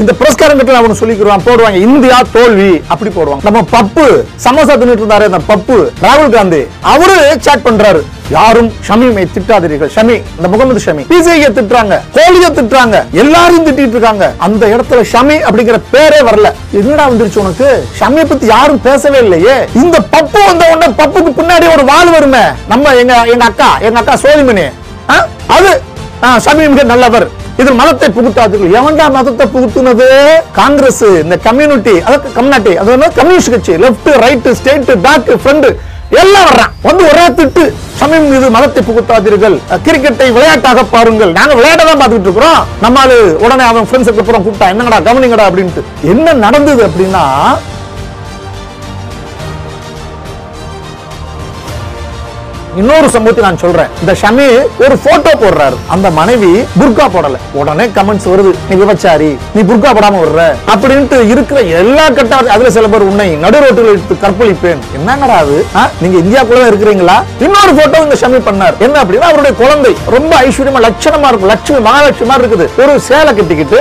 இந்த புரஸ்காரங்கத்துல அவனு சொல்லிக்கிறான் போடுவாங்க. இந்தியா தோல்வி அப்படி போடுவாங்க. நம்ம பப்பு சமோசா தின்னுட்டு இருந்தாரு அந்த பப்பு ராகுல் காந்தி. அவரு சேட் பண்றாரு. யாரும் ஷமிமை திட்டாதீர்கள். ஷமி இந்த முகமது ஷமி. பிசிஐ திட்டுறாங்க கோலிய திட்டுறாங்க எல்லாரும் திட்டிட்டு இருக்காங்க. அந்த இடத்துல ஷமி அப்படிங்கிற பேரே வரல. என்னடா வந்துருச்சு உனக்கு? ஷமியை பத்தி யாரும் பேசவே இல்லையே. இந்த பப்பு வந்த உடனே பப்புக்கு பின்னாடி ஒரு வால் வருமே. நம்ம எங்க எங்க அக்கா எங்க அக்கா சோதிமணி அது ஷமி மிக நல்லவர். இதில் மதத்தை புகுத்தாதீர்கள் எவன்டா மதத்தை புகுத்துனது? காங்கிரஸ் இந்த கம்யூனிட்டி அதாவது கம்யூனிட்டி அது வந்து கம்யூனிஸ்ட் கட்சி left right state back front எல்லாம் வர்றான். வந்து ஒரே திட்டு. சமயம் மீது மதத்தை புகுத்தாதீர்கள். கிரிக்கெட்டை விளையாட்டாக பாருங்கள். நாங்க விளையாட தான் பார்த்துட்டு இருக்கிறோம். அது உடனே அவன் ஃப்ரெண்ட்ஸுக்கு அப்புறம் கூப்பிட்டா என்னங்கடா கவனிங்கடா? அப்படின்ட்டு. என்ன நடந்தது அப்படின்னா இன்னொரு சம்பவத்தை நான் சொல்றேன். இந்த ஷமி ஒரு போட்டோ போடுறாரு. அந்த மனைவி புர்கா போடல. உடனே கமெண்ட்ஸ் வருது. நீ விபச்சாரி. நீ புர்கா போடாம வர்ற அப்படின்ட்டு இருக்கிற எல்லா கட்ட அதுல சில பேர் உன்னை நடு ரோட்டில் எடுத்து கற்பழிப்பேன். என்னங்கடா அது? நீங்க இந்தியாக்குள்ள இருக்கிறீங்களா? இன்னொரு போட்டோ இந்த ஷமி பண்ணார். என்ன அப்படின்னா அவருடைய குழந்தை. ரொம்ப ஐஸ்வர்யமா லட்சணமா இருக்கும். லட்சுமி மகாலட்சுமி இருக்குது. ஒரு சேலை கட்டிக்கிட்டு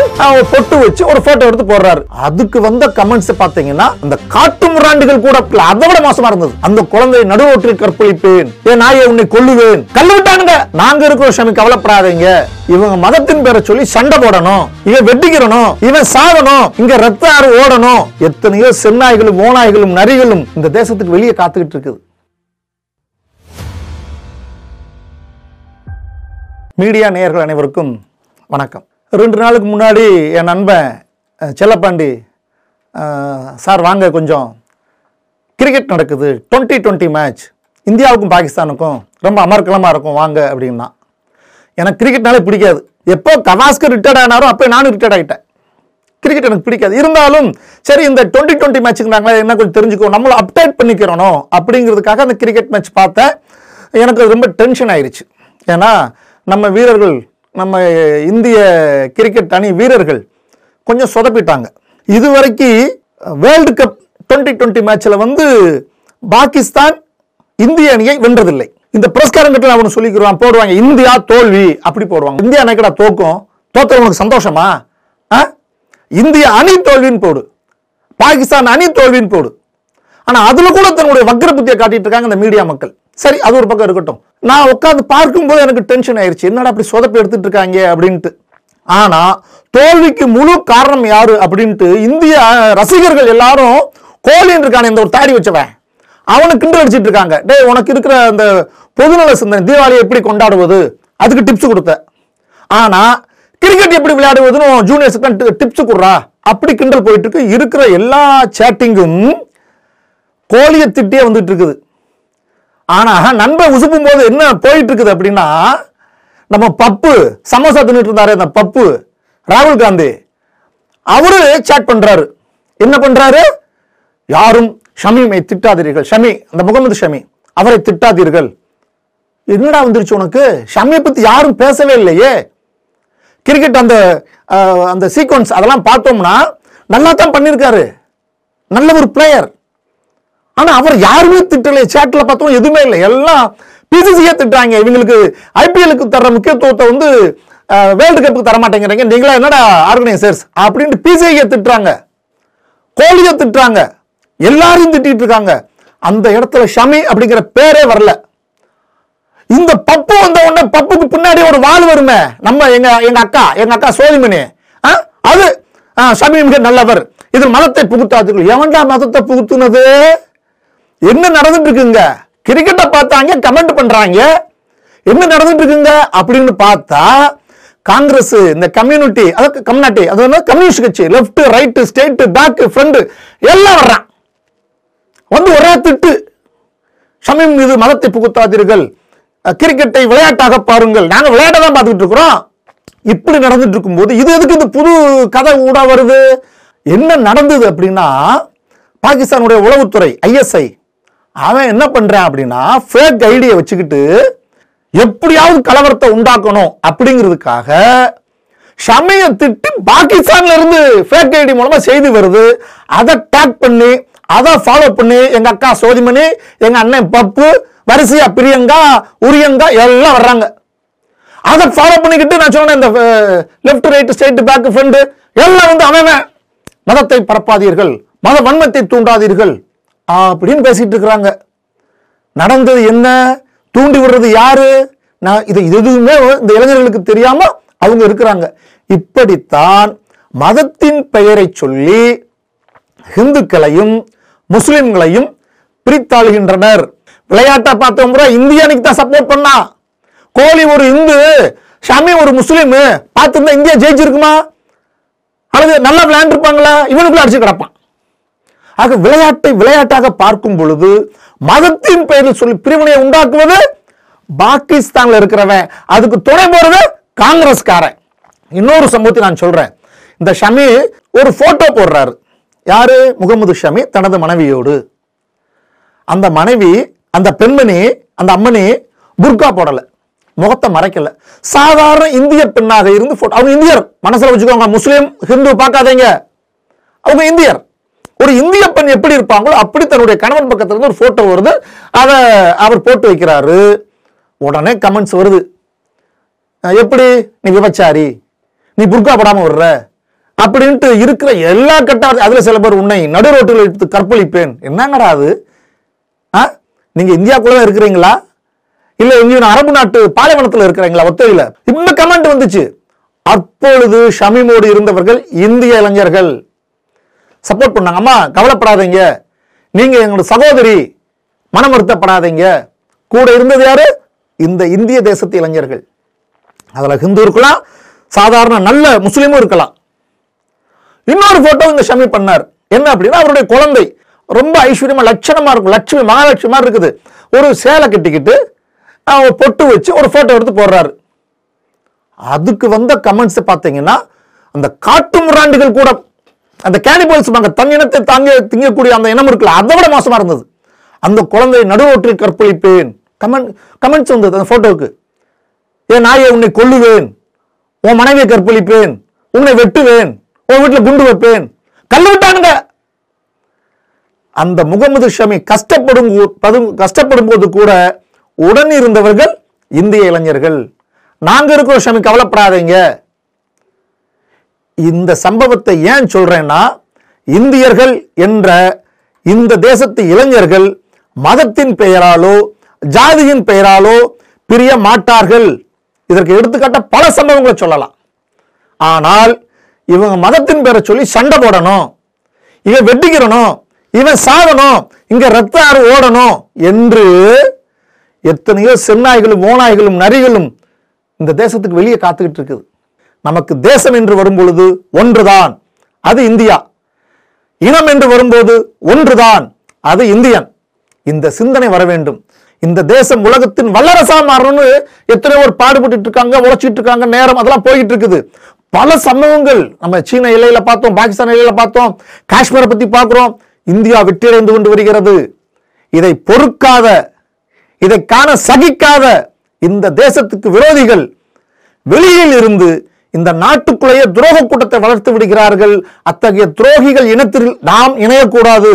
பொட்டு வச்சு ஒரு போட்டோ எடுத்து போடுறாரு. அதுக்கு வந்த கமெண்ட்ஸ் பாத்தீங்கன்னா அந்த காட்டு முராண்டிகள் கூட அதை விட மோசமா இருந்தது. அந்த குழந்தை நடுவோட்டில் கற்பழிப்பேன். நாயை உன்னை கொல்லுவேன். கல்லு விட்டானுங்க. நாங்க இருக்கிற சாமி கவலைப்படாதீங்க. இவங்க மதத்தின் பேரை சொல்லி சண்டை போடணும். இவன் வெட்டிக்கிறணும். இவன் சாகணும். இங்க ரத்த ஆறு ஓடணும். எத்தனையோ சென்னாய்களும் ஓநாய்களும் நரிகளும் இந்த தேசத்துக்கு வெளியே காத்துக்கிட்டு இருக்குது. மீடியா நேயர்கள் அனைவருக்கும் வணக்கம். ரெண்டு நாளுக்கு முன்னாடி என் நண்பன் செல்லப்பாண்டி சார் வாங்க கொஞ்சம். கிரிக்கெட் நடக்குது. Twenty twenty match. இந்தியாவுக்கும் பாகிஸ்தானுக்கும் ரொம்ப அமர்க்கலமாக இருக்கும் வாங்க அப்படின்னா. எனக்கு கிரிக்கெட்னாலே பிடிக்காது. எப்போ கவாஸ்கர் ரிட்டையர்ட் ஆனாரோ அப்போ நானும் ரிட்டையர்ட் ஆகிட்டேன் கிரிக்கெட் எனக்கு பிடிக்காது. இருந்தாலும் சரி இந்த டுவெண்ட்டி டுவெண்ட்டி மேட்ச்சுக்குறாங்களே என்ன கொஞ்சம் தெரிஞ்சுக்கோ நம்மளை அப்டேட் பண்ணிக்கிறணும் அப்படிங்கிறதுக்காக அந்த கிரிக்கெட் மேட்ச் பார்த்தேன். எனக்கு ரொம்ப டென்ஷன் ஆயிடுச்சு ஏன்னா நம்ம வீரர்கள் நம்ம இந்திய கிரிக்கெட் அணி வீரர்கள் கொஞ்சம் சொதப்பிட்டாங்க. இதுவரைக்கும் வேர்ல்டு கப் டுவெண்ட்டி டுவெண்ட்டி மேட்ச்சில் வந்து பாகிஸ்தான் இந்திய அணியை வென்றதில்லை. இந்த புரஸ்காரங்கத்தில் அவனு சொல்லிக்கிறான் போடுவாங்க இந்தியா தோல்வி அப்படி போடுவாங்க. இந்தியா அணைக்கடா தோக்கும்? தோத்த உனக்கு சந்தோஷமா? ஆ? இந்திய அணி தோல்வின்னு போடு. பாகிஸ்தான் அணி தோல்வின்னு போடு. ஆனால் அதில் கூட தன்னுடைய வக்ர புத்தியை காட்டிட்டு இருக்காங்க இந்த மீடியா மக்கள். சரி அது ஒரு பக்கம் இருக்கட்டும். நான் உட்காந்து பார்க்கும்போது எனக்கு டென்ஷன் ஆயிடுச்சு என்னடா அப்படி சொதப்பி எடுத்துட்டு இருக்காங்க அப்படின்ட்டு. ஆனால் தோல்விக்கு முழு காரணம் யாரு அப்படின்ட்டு இந்திய ரசிகர்கள் எல்லாரும் கோலின்னு இருக்கான இந்த ஒரு தாடி வச்சவன். அவனை கிண்டல் அடிச்சிட்டு இருக்காங்க. டேய் உனக்கு இருக்கிற அந்த பொதுநல சிந்தனை தீபாவளியை எப்படி கொண்டாடுவது? அதுக்கு டிப்ஸ் கொடுத்த. ஆனா கிரிக்கெட் எப்படி விளையாடுவதுன்னு ஜூனியர்ஸுக்கு டிப்ஸ் கொடுறா. அப்படி கிண்டல் போயிட்டு இருக்கு. இருக்கிற எல்லா சேட்டிங்கும் கோழியை திட்டியே வந்துட்டு இருக்குது. ஆனா நண்பன் உசுப்பும் போது என்ன போயிட்டு இருக்குது அப்படின்னா நம்ம பப்பு சமோசா தின்னுட்டு இருந்தாரு அந்த பப்பு ராகுல் காந்தி. அவரு சேட் பண்றாரு. என்ன பண்றாரு? யாரும் ஷமீமை திட்டாதீர்கள். ஷமி அந்த முகமது ஷமி அவரை திட்டாதீர்கள். என்னடா வந்துருச்சு உனக்கு? ஷமியை பத்தி யாரும் பேசவே இல்லையே. கிரிக்கெட் அந்த அந்த சீக்வன்ஸ் அதெல்லாம் பார்த்தோம்னா நல்லா தான் பண்ணியிருக்காரு நல்ல ஒரு பிளேயர் ஆனா அவர் யாருமே திட்டலை சேட்டில் பார்த்தோம் எதுவுமே இல்லை. எல்லாம் பிசிசியே திட்டாங்க இவங்களுக்கு ஐபிஎலுக்கு தர்ற முக்கியத்துவத்தை வந்து வேர்ல்டு கப்புக்கு தர மாட்டேங்கிறீங்க. நீங்களா என்னடா ஆர்கனைசர்ஸ் அப்படின்ட்டு பிசிஐயை திட்டுறாங்க. கோலியை திட்டுறாங்க. எல்லாரையும் திட்டிட்டு இருக்காங்க. அந்த இடத்துல ஷமி அப்படிங்கிற பேரே வரல. இந்த பப்பு வந்த உடனே பப்புக்கு பின்னாடி ஒரு வாழ் வருமே. நம்ம எங்க எங்க அக்கா எங்க அக்கா சோதிமணி ஆ? அது ஆ, ஷமி மிக நல்லவர். இதில் மதத்தை புகுத்தாதீர்கள். எவன்டா மதத்தை புகுத்துனது? என்ன நடந்துட்டு இருக்குங்க? கிரிக்கெட்டை பார்த்தாங்க கமெண்ட் பண்றாங்க. என்ன நடந்துட்டு இருக்குங்க? அப்படின்னு பார்த்தா காங்கிரஸ் இந்த கம்யூனிட்டி அதாவது கம்யூனிட்டி அது வந்து கம்யூனிஸ்ட் கட்சி. Left right state back front எல்லாம் வர்றான். வந்து ஒரே திட்டு. ஷமீம் மீது மதத்தை புகுத்தாதீர்கள். கிரிக்கெட்டை விளையாட்டாக பாருங்கள். நாங்கள் விளையாட தான் பார்த்துக்கிட்டு இருக்கிறோம். இப்படி நடந்துட்டு இருக்கும்போது இது எதுக்கு இந்த புது கதை ஊடா வருது? என்ன நடந்தது அப்படின்னா பாகிஸ்தானுடைய உளவுத்துறை ஐஎஸ்ஐ அவன் என்ன பண்றான் அப்படின்னா ஃபேக் ஐடியை வச்சுக்கிட்டு எப்படியாவது கலவரத்தை உண்டாக்கணும் அப்படிங்கிறதுக்காக ஷமிய திட்டி பாகிஸ்தான்ல இருந்து ஃபேக் ஐடி மூலமா செய்தி வருது. அதை டேக் பண்ணி அதை ஃபாலோ பண்ணி எங்க அக்கா சோதிமணி எங்க அண்ணன் பப்பு வரிசையா பிரியங்கா உரியங்கா எல்லாம் வர்றாங்க. அதை ஃபாலோ பண்ணிக்கிட்டு நான் சொன்னேன் இந்த left right straight back front எல்லாம் வந்து அவன். மதத்தை பரப்பாதீர்கள் மத வன்மத்தை தூண்டாதீர்கள் அப்படின்னு பேசிட்டு இருக்கிறாங்க. நடந்தது என்ன? தூண்டி விடுறது யாரு? நான் இதை இது எதுவுமே இந்த இளைஞர்களுக்கு தெரியாம அவங்க இருக்கிறாங்க. இப்படித்தான் மதத்தின் பெயரை சொல்லி இந்துக்களையும் முஸ்லிம்களையும் பிரித்தாளுகின்றனர். விளையாட்டை பார்த்தோம் கூட இந்தியா அன்னைக்கு தான் சப்போர்ட் பண்ணா. கோலி ஒரு இந்து ஷமி ஒரு முஸ்லீம் பார்த்துருந்தா இந்தியா ஜெயிச்சிருக்குமா? அல்லது நல்லா விளையாண்டுருப்பாங்களா? இவனுக்குள்ள அடிச்சு கிடப்பான். ஆக விளையாட்டை விளையாட்டாக பார்க்கும் பொழுது மதத்தின் பெயரில் சொல்லி பிரிவினையை உண்டாக்குவது பாகிஸ்தான்ல இருக்கிறவன். அதுக்கு துணை போறது காங்கிரஸ்காரன். இன்னொரு சம்பவத்தை நான் சொல்றேன். இந்த ஷமி ஒரு போட்டோ போடுறாரு. யாரு? முகமது ஷமி தனது மனைவியோடு. அந்த மனைவி அந்த பெண்மணி அந்த அம்மனி புர்கா போடல. முகத்தை மறைக்கல. சாதாரண இந்திய பெண்ணாக இருந்து photo- அவங்க இந்தியர். மனசுல வச்சுக்கோங்க முஸ்லீம் ஹிந்து பார்க்காதீங்க. அவங்க இந்தியர். ஒரு இந்திய பெண் எப்படி இருப்பாங்களோ அப்படி தன்னுடைய கணவன் பக்கத்துல இருந்து ஒரு போட்டோ வருது. அதை அவர் போட்டு வைக்கிறாரு. உடனே கமெண்ட்ஸ் வருது. எப்படி? நீ விபச்சாரி. நீ புர்கா போடாம வர்ற அப்படின்ட்டு இருக்கிற எல்லா கட்ட அதில் சில பேர் உன்னை நடு ரோட்டில் எடுத்து கற்பழிப்பேன். என்னங்கடா அது? ஆ? நீங்கள் இந்தியாக்குள்ளே தான் இருக்கிறீங்களா? இல்லை எங்கேயும் அரபு நாட்டு பாலைவனத்தில் இருக்கிறீங்களா ஒத்தையில்? இந்த கமெண்ட் வந்துச்சு. அப்பொழுது ஷமீமோடு இருந்தவர்கள் இந்திய இளைஞர்கள். சப்போர்ட் பண்ணாங்க. அம்மா கவலைப்படாதீங்க. நீங்கள் எங்களோட சகோதரி. மனம் வருத்தப்படாதீங்க. கூட இருந்தது யாரு? இந்த இந்திய தேசத்து இளைஞர்கள். அதில் ஹிந்து இருக்கலாம். சாதாரண நல்ல முஸ்லீமும் இருக்கலாம். இன்னொரு போட்டோ இங்க ஷமி பண்ணார். என்ன அப்படின்னா அவருடைய குழந்தை. ரொம்ப ஐஸ்வர்யமா லட்சணமா இருக்கும். லட்சுமி மகாலட்சுமி மாதிரி இருக்குது. ஒரு சேலை கட்டிக்கிட்டு பொட்டு வச்சு ஒரு போட்டோ எடுத்து போடுறாரு. அதுக்கு வந்த கமெண்ட்ஸ் பார்த்தீங்கன்னா அந்த காட்டு முராண்டிகள் கூட அந்த கேனிபல்ஸ் பாங்க தன் இனத்தை தாங்க திங்கக்கூடிய அந்த இனம் இருக்குல்ல அதை விட மோசமா இருந்தது. அந்த குழந்தை நடுவோற்றில் கற்பழிப்பேன். கமெண்ட் கமெண்ட்ஸ் வந்தது அந்த போட்டோவுக்கு ஏன் நாயை உன்னை கொல்லுவேன். உன் மனைவியை கற்பழிப்பேன். உன்னை வெட்டுவேன். உன் வீட்டில் குண்டு வைப்பேன். கல் விட்டானுங்க. அந்த முகமது ஷமி கஷ்டப்படும் கஷ்டப்படும் போது கூட உடன் இருந்தவர்கள் இந்திய இளைஞர்கள். நாங்க இருக்கிறோம் ஷமி கவலைப்படாதீங்க. இந்த சம்பவத்தை ஏன் சொல்றேன்னா இந்தியர்கள் என்ற இந்த தேசத்து இளைஞர்கள் மதத்தின் பெயராலோ ஜாதியின் பெயராலோ பிரிய மாட்டார்கள். இதற்கு எடுத்துக்காட்ட பல சம்பவங்களை சொல்லலாம். ஆனால் இவங்க மதத்தின் பேரை சொல்லி சண்டை போடணும். இவன் வெட்டிக்கிறணும். இவன் சாகணும். இங்க ரத்த ஆறு ஓடணும் என்று எத்தனையோ செந்நாய்களும் ஓநாய்களும் நரிகளும் இந்த தேசத்துக்கு வெளியே காத்துக்கிட்டு இருக்குது. நமக்கு தேசம் என்று வரும் பொழுது ஒன்றுதான் அது இந்தியா. இனம் என்று வரும்போது ஒன்றுதான் அது இந்தியன். இந்த சிந்தனை வர வேண்டும். இந்த தேசம் உலகத்தின் வல்லரசா மாறணும்னு எத்தனையோ ஒரு பாடுபட்டு இருக்காங்க உழைச்சிட்டு இருக்காங்க நேரம் அதெல்லாம் போயிட்டு இருக்குது. பல சம்பவங்கள் நம்ம சீன எல்லையில பார்த்தோம் பாகிஸ்தான் எல்லையில பார்த்தோம் காஷ்மீரை பத்தி பார்க்கிறோம். இந்தியா வெற்றியடைந்து கொண்டு வருகிறது. இதை பொறுக்காத இதை காண சகிக்காத இந்த தேசத்துக்கு விரோதிகள் வெளியில் இருந்து இந்த நாட்டுக்குள்ளேயே துரோக கூட்டத்தை வளர்த்து விடுகிறார்கள். அத்தகைய துரோகிகள் இனத்தில் நாம் இணையக்கூடாது.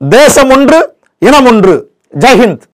தேசம் ஒன்று இனம் ஒன்று. ஜெய்ஹிந்த்